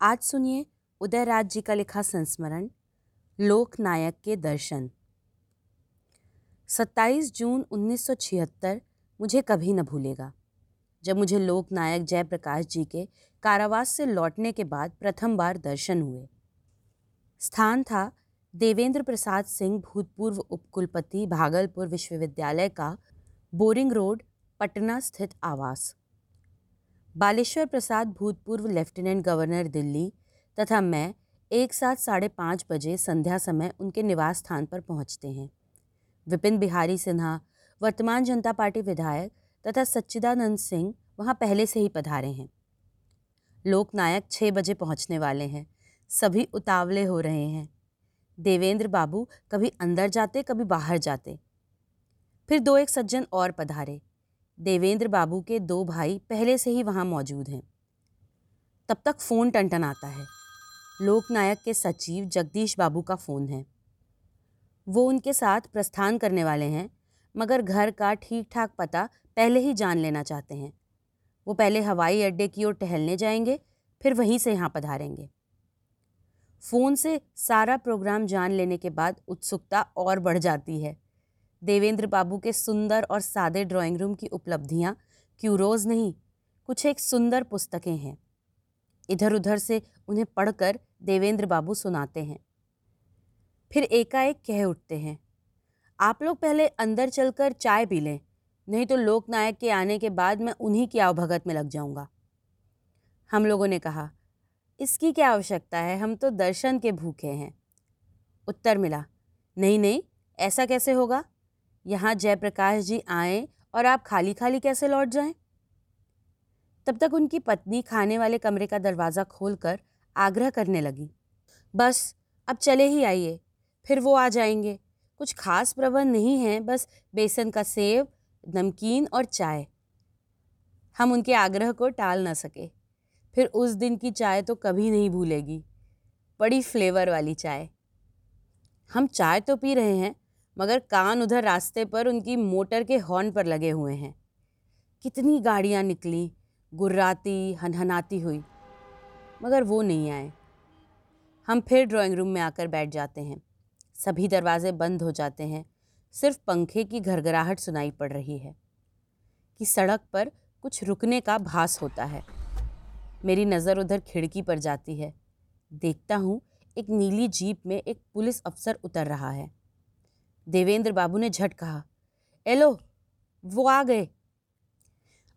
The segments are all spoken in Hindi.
आज सुनिए उदयराज जी का लिखा संस्मरण, लोक नायक के दर्शन। 27 जून 1976 मुझे कभी न भूलेगा। जब मुझे लोक नायक जयप्रकाश जी के कारावास से लौटने के बाद प्रथम बार दर्शन हुए। स्थान था देवेंद्र प्रसाद सिंह भूतपूर्व उपकुलपति भागलपुर विश्वविद्यालय का बोरिंग रोड, पटना स्थित आवास। बालेश्वर प्रसाद भूतपूर्व लेफ्टिनेंट गवर्नर दिल्ली तथा मैं एक साथ साढ़े पाँच बजे संध्या समय उनके निवास स्थान पर पहुँचते हैं। विपिन बिहारी सिन्हा, वर्तमान जनता पार्टी विधायक तथा सच्चिदानंद सिंह वहाँ पहले से ही पधारे हैं। लोकनायक छः बजे पहुँचने वाले हैं। सभी उतावले हो रहे हैं। देवेंद्र बाबू कभी अंदर जाते, कभी बाहर जाते। फिर दो एक सज्जन और पधारे। देवेंद्र बाबू के दो भाई पहले से ही वहाँ मौजूद हैं। तब तक फ़ोन टंटन आता है। लोकनायक के सचिव जगदीश बाबू का फ़ोन है। वो उनके साथ प्रस्थान करने वाले हैं, मगर घर का ठीक ठाक पता पहले ही जान लेना चाहते हैं। वो पहले हवाई अड्डे की ओर टहलने जाएँगे, फिर वहीं से यहाँ पधारेंगे। फ़ोन से सारा प्रोग्राम जान लेने के बाद उत्सुकता और बढ़ जाती है। देवेंद्र बाबू के सुंदर और सादे ड्राइंग रूम की उपलब्धियाँ क्यूरोज नहीं? कुछ एक सुंदर पुस्तकें हैं। इधर उधर से उन्हें पढ़कर देवेंद्र बाबू सुनाते हैं। फिर एकाएक कह उठते हैं, आप लोग पहले अंदर चलकर चाय पी लें, नहीं तो लोकनायक के आने के बाद मैं उन्हीं की आवभगत में लग जाऊँगा। हम लोगों ने कहा, इसकी क्या आवश्यकता है? हम तो दर्शन के भूखे हैं। उत्तर मिला, नहीं नहीं, ऐसा कैसे होगा? यहाँ जयप्रकाश जी आए और आप खाली खाली कैसे लौट जाएँ? तब तक उनकी पत्नी खाने वाले कमरे का दरवाज़ा खोलकर आग्रह करने लगी। बस, अब चले ही आइए, फिर वो आ जाएँगे। कुछ खास प्रबंध नहीं है, बस बेसन का सेव, नमकीन और चाय। हम उनके आग्रह को टाल ना सके। फिर उस दिन की चाय तो कभी नहीं भूलेगी। बड़ी फ्लेवर वाली चाय। हम चाय तो पी रहे हैं मगर कान उधर रास्ते पर उनकी मोटर के हॉर्न पर लगे हुए हैं। कितनी गाड़ियाँ निकली, गुर्राती, हनहनाती हुई। मगर वो नहीं आए। हम फिर ड्राइंग रूम में आकर बैठ जाते हैं। सभी दरवाजे बंद हो जाते हैं। सिर्फ़ पंखे की घरघराहट सुनाई पड़ रही है कि सड़क पर कुछ रुकने का भास होता है। मेरी नज़र उधर खिड़की पर जाती है। देखता हूँ, एक नीली जीप में एक पुलिस अफसर उतर रहा है। देवेंद्र बाबू ने झट कहा, एलो, वो आ गए।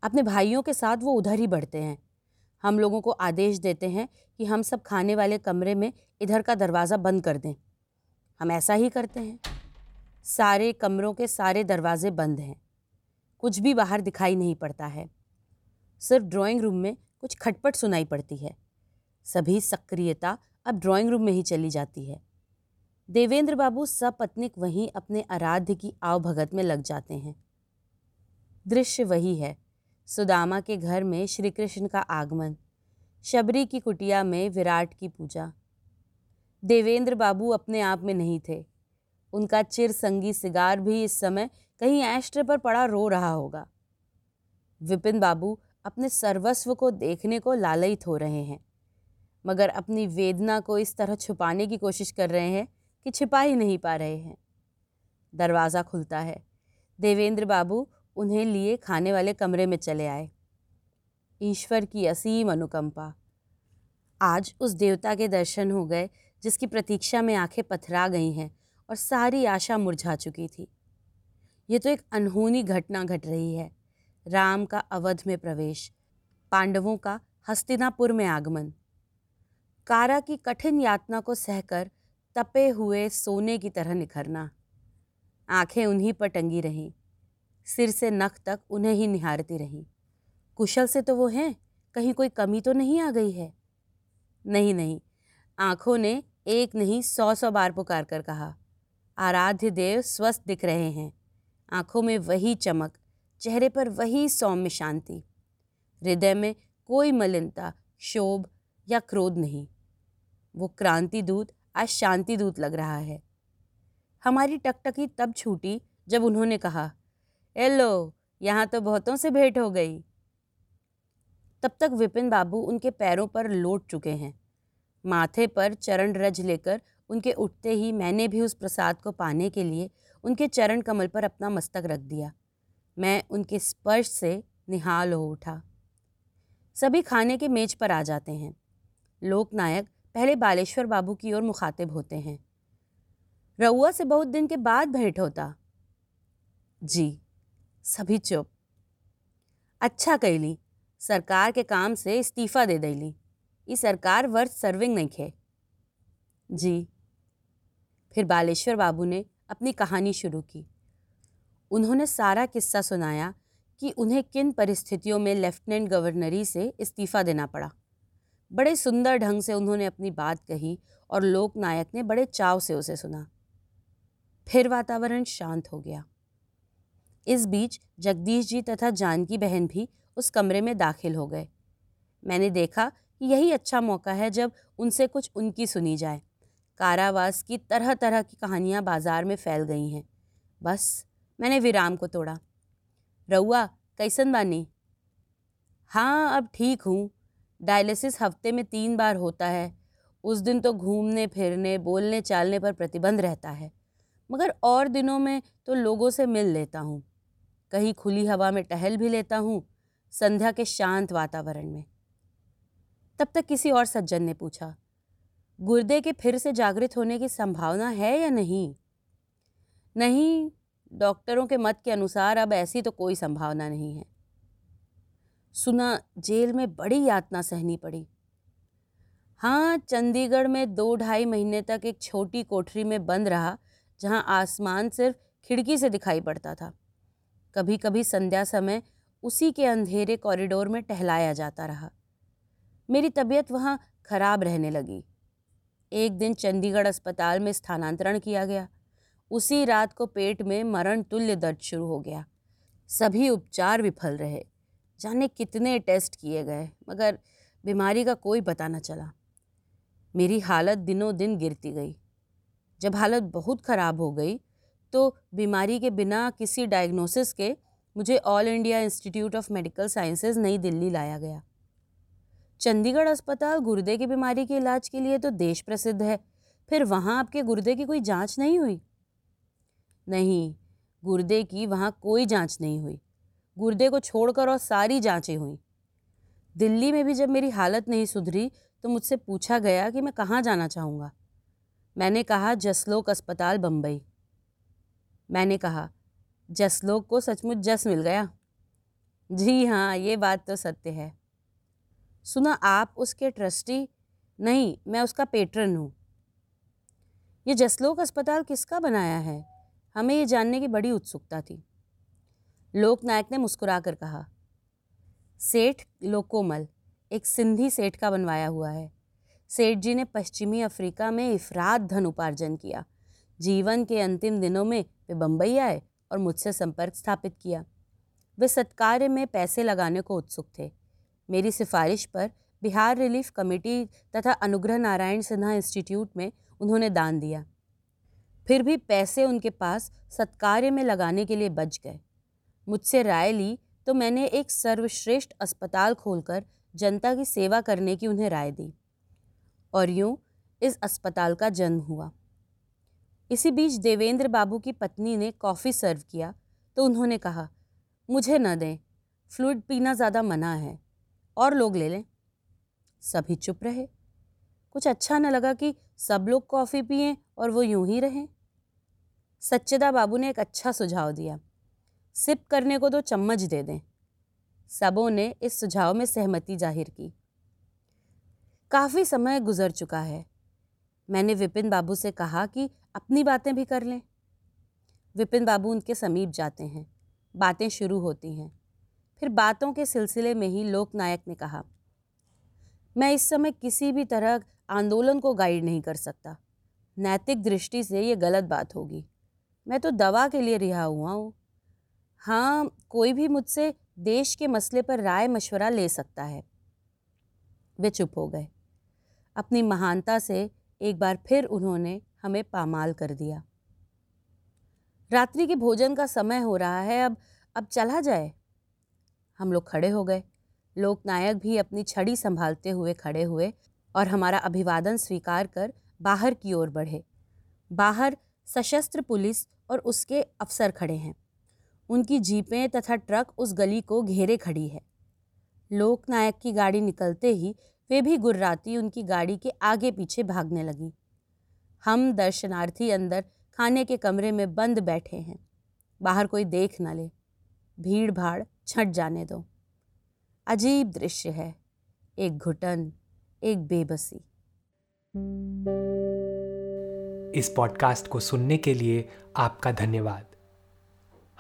अपने भाइयों के साथ वो उधर ही बढ़ते हैं। हम लोगों को आदेश देते हैं कि हम सब खाने वाले कमरे में इधर का दरवाज़ा बंद कर दें। हम ऐसा ही करते हैं। सारे कमरों के सारे दरवाजे बंद हैं। कुछ भी बाहर दिखाई नहीं पड़ता है। सिर्फ़ ड्राइंग रूम में कुछ खटपट सुनाई पड़ती है। सभी सक्रियता अब ड्राइंग रूम में ही चली जाती है। देवेंद्र बाबू सपत्निक वहीं अपने आराध्य की आवभगत में लग जाते हैं। दृश्य वही है, सुदामा के घर में श्री कृष्ण का आगमन, शबरी की कुटिया में विराट की पूजा। देवेंद्र बाबू अपने आप में नहीं थे, उनका चिर संगी सिगार भी इस समय कहीं एस्ट्रे पर पड़ा रो रहा होगा। विपिन बाबू अपने सर्वस्व को देखने को लालयित हो रहे हैं, मगर अपनी वेदना को इस तरह छुपाने की कोशिश कर रहे हैं कि छिपा ही नहीं पा रहे हैं। दरवाज़ा खुलता है। देवेंद्र बाबू उन्हें लिए खाने वाले कमरे में चले आए। ईश्वर की असीम अनुकंपा। आज उस देवता के दर्शन हो गए, जिसकी प्रतीक्षा में आँखें पथरा गई हैं और सारी आशा मुरझा चुकी थी। ये तो एक अनहोनी घटना घट रही है। राम का अवध में प्रवेश, पांडवों का हस्तिनापुर में आगमन। कारा की कठिन यातना को सहकर तपे हुए सोने की तरह निखरना। आँखें उन्हीं पर टंगी रहीं। सिर से नख तक उन्हें ही निहारती रहीं। कुशल से तो वो हैं, कहीं कोई कमी तो नहीं आ गई है? नहीं नहीं, आँखों ने एक नहीं सौ सौ बार पुकार कर कहा। आराध्य देव स्वस्थ दिख रहे हैं। आँखों में वही चमक, चेहरे पर वही सौम्य शांति। हृदय में कोई मलिनता क्षोभ या क्रोध नहीं। वो क्रांति दूत आज शांति दूत लग रहा है। हमारी टकटकी तब छूटी जब उन्होंने कहा एलो यहाँ तो बहुतों से भेंट हो गई। तब तक विपिन बाबू उनके पैरों पर लौट चुके हैं। माथे पर चरण रज लेकर उनके उठते ही मैंने भी उस प्रसाद को पाने के लिए उनके चरण कमल पर अपना मस्तक रख दिया। मैं उनके स्पर्श से निहाल हो उठा। सभी खाने के मेज पर आ जाते हैं। लोकनायक पहले बालेश्वर बाबू की ओर मुखातिब होते हैं। रउआ से बहुत दिन के बाद भेंट होता। जी, सभी चुप। अच्छा कैली सरकार के काम से इस्तीफा दे दैली ये सरकार वर्थ सर्विंग नहीं खे। जी। फिर बालेश्वर बाबू ने अपनी कहानी शुरू की। उन्होंने सारा किस्सा सुनाया कि उन्हें किन परिस्थितियों में लेफ्टिनेंट गवर्नरी से इस्तीफ़ा देना पड़ा। बड़े सुंदर ढंग से उन्होंने अपनी बात कही और लोकनायक ने बड़े चाव से उसे सुना। फिर वातावरण शांत हो गया। इस बीच जगदीश जी तथा जानकी बहन भी उस कमरे में दाखिल हो गए। मैंने देखा कि यही अच्छा मौका है जब उनसे कुछ उनकी सुनी जाए। कारावास की तरह तरह की कहानियाँ बाज़ार में फैल गई हैं। बस, मैंने विराम को तोड़ा। रउआ, कैसन बानी? हाँ अब ठीक हूँ। डायलिसिस हफ़्ते में तीन बार होता है। उस दिन तो घूमने, फिरने, बोलने, चालने पर प्रतिबंध रहता है। मगर और दिनों में तो लोगों से मिल लेता हूँ। कहीं खुली हवा में टहल भी लेता हूँ, संध्या के शांत वातावरण में। तब तक किसी और सज्जन ने पूछा, गुर्दे के फिर से जागृत होने की संभावना है या नहीं? नहीं, डॉक्टरों के मत के अनुसार अब ऐसी तो कोई संभावना नहीं है। सुना जेल में बड़ी यातना सहनी पड़ी। हाँ चंडीगढ़ में दो ढाई महीने तक एक छोटी कोठरी में बंद रहा, जहाँ आसमान सिर्फ़ खिड़की से दिखाई पड़ता था। कभी कभी संध्या समय उसी के अंधेरे कॉरिडोर में टहलाया जाता रहा। मेरी तबीयत वहाँ खराब रहने लगी। एक दिन चंडीगढ़ अस्पताल में स्थानांतरण किया गया। उसी रात को पेट में मरण तुल्य दर्द शुरू हो गया। सभी उपचार विफल रहे। जाने कितने टेस्ट किए गए, मगर बीमारी का कोई पता न चला। मेरी हालत दिनों दिन गिरती गई। जब हालत बहुत ख़राब हो गई तो बीमारी के बिना किसी डायग्नोसिस के मुझे all India institute of medical sciences New Delhi लाया गया। चंडीगढ़ अस्पताल गुर्दे की बीमारी के इलाज के लिए तो देश प्रसिद्ध है, फिर वहाँ आपके गुर्दे की कोई जाँच नहीं हुई? नहीं, गुर्दे की वहाँ कोई जाँच नहीं हुई। गुर्दे को छोड़कर और सारी जांचें हुई। दिल्ली में भी जब मेरी हालत नहीं सुधरी तो मुझसे पूछा गया कि मैं कहाँ जाना चाहूँगा। मैंने कहा, जसलोक अस्पताल बम्बई मैंने कहा, जसलोक को सचमुच जस मिल गया? जी हाँ ये बात तो सत्य है। सुना, आप उसके ट्रस्टी? नहीं, मैं उसका पेट्रन हूँ। ये जसलोक अस्पताल किसका बनाया है? हमें ये जानने की बड़ी उत्सुकता थी। लोकनायक ने मुस्कुरा कर कहा, सेठ लोकोमल, एक सिंधी सेठ का बनवाया हुआ है। सेठ जी ने पश्चिमी अफ्रीका में इफरात धन उपार्जन किया। जीवन के अंतिम दिनों में वे बम्बई आए और मुझसे संपर्क स्थापित किया। वे सत्कार्य में पैसे लगाने को उत्सुक थे। मेरी सिफारिश पर बिहार रिलीफ कमेटी तथा अनुग्रह नारायण सिन्हा इंस्टीट्यूट में उन्होंने दान दिया। फिर भी पैसे उनके पास सत्कार्य में लगाने के लिए बच गए। मुझसे राय ली तो मैंने एक सर्वश्रेष्ठ अस्पताल खोलकर जनता की सेवा करने की उन्हें राय दी। और यूँ इस अस्पताल का जन्म हुआ। इसी बीच देवेंद्र बाबू की पत्नी ने कॉफ़ी सर्व किया तो उन्होंने कहा, मुझे न दें, फ्लूड पीना ज़्यादा मना है, और लोग ले लें। सभी चुप रहे। कुछ अच्छा न लगा कि सब लोग कॉफ़ी पिए और वो यूँ ही रहें। सच्चेदा बाबू ने एक अच्छा सुझाव दिया। सिप करने को दो चम्मच दे दें। सबों ने इस सुझाव में सहमति ज़ाहिर की। काफ़ी समय गुजर चुका है। मैंने विपिन बाबू से कहा कि अपनी बातें भी कर लें। विपिन बाबू उनके समीप जाते हैं। बातें शुरू होती हैं। फिर बातों के सिलसिले में ही लोकनायक ने कहा, मैं इस समय किसी भी तरह आंदोलन को गाइड नहीं कर सकता। नैतिक दृष्टि से ये गलत बात होगी। मैं तो दवा के लिए रिहा हुआ हूँ। हाँ कोई भी मुझसे देश के मसले पर राय मशवरा ले सकता है। वे चुप हो गए। अपनी महानता से एक बार फिर उन्होंने हमें पामाल कर दिया। रात्रि के भोजन का समय हो रहा है, अब अब चला जाए। हम लोग खड़े हो गए। लोकनायक भी अपनी छड़ी संभालते हुए खड़े हुए और हमारा अभिवादन स्वीकार कर बाहर की ओर बढ़े। बाहर सशस्त्र पुलिस और उसके अफसर खड़े हैं। उनकी जीपें तथा ट्रक उस गली को घेरे खड़ी है। लोकनायक की गाड़ी निकलते ही वे भी गुर्राती उनकी गाड़ी के आगे पीछे भागने लगी। हम दर्शनार्थी अंदर खाने के कमरे में बंद बैठे हैं। बाहर कोई देख न ले। भीड़ भाड़ छट जाने दो। अजीब दृश्य है। एक घुटन, एक बेबसी। इस पॉडकास्ट को सुनने के लिए आपका धन्यवाद।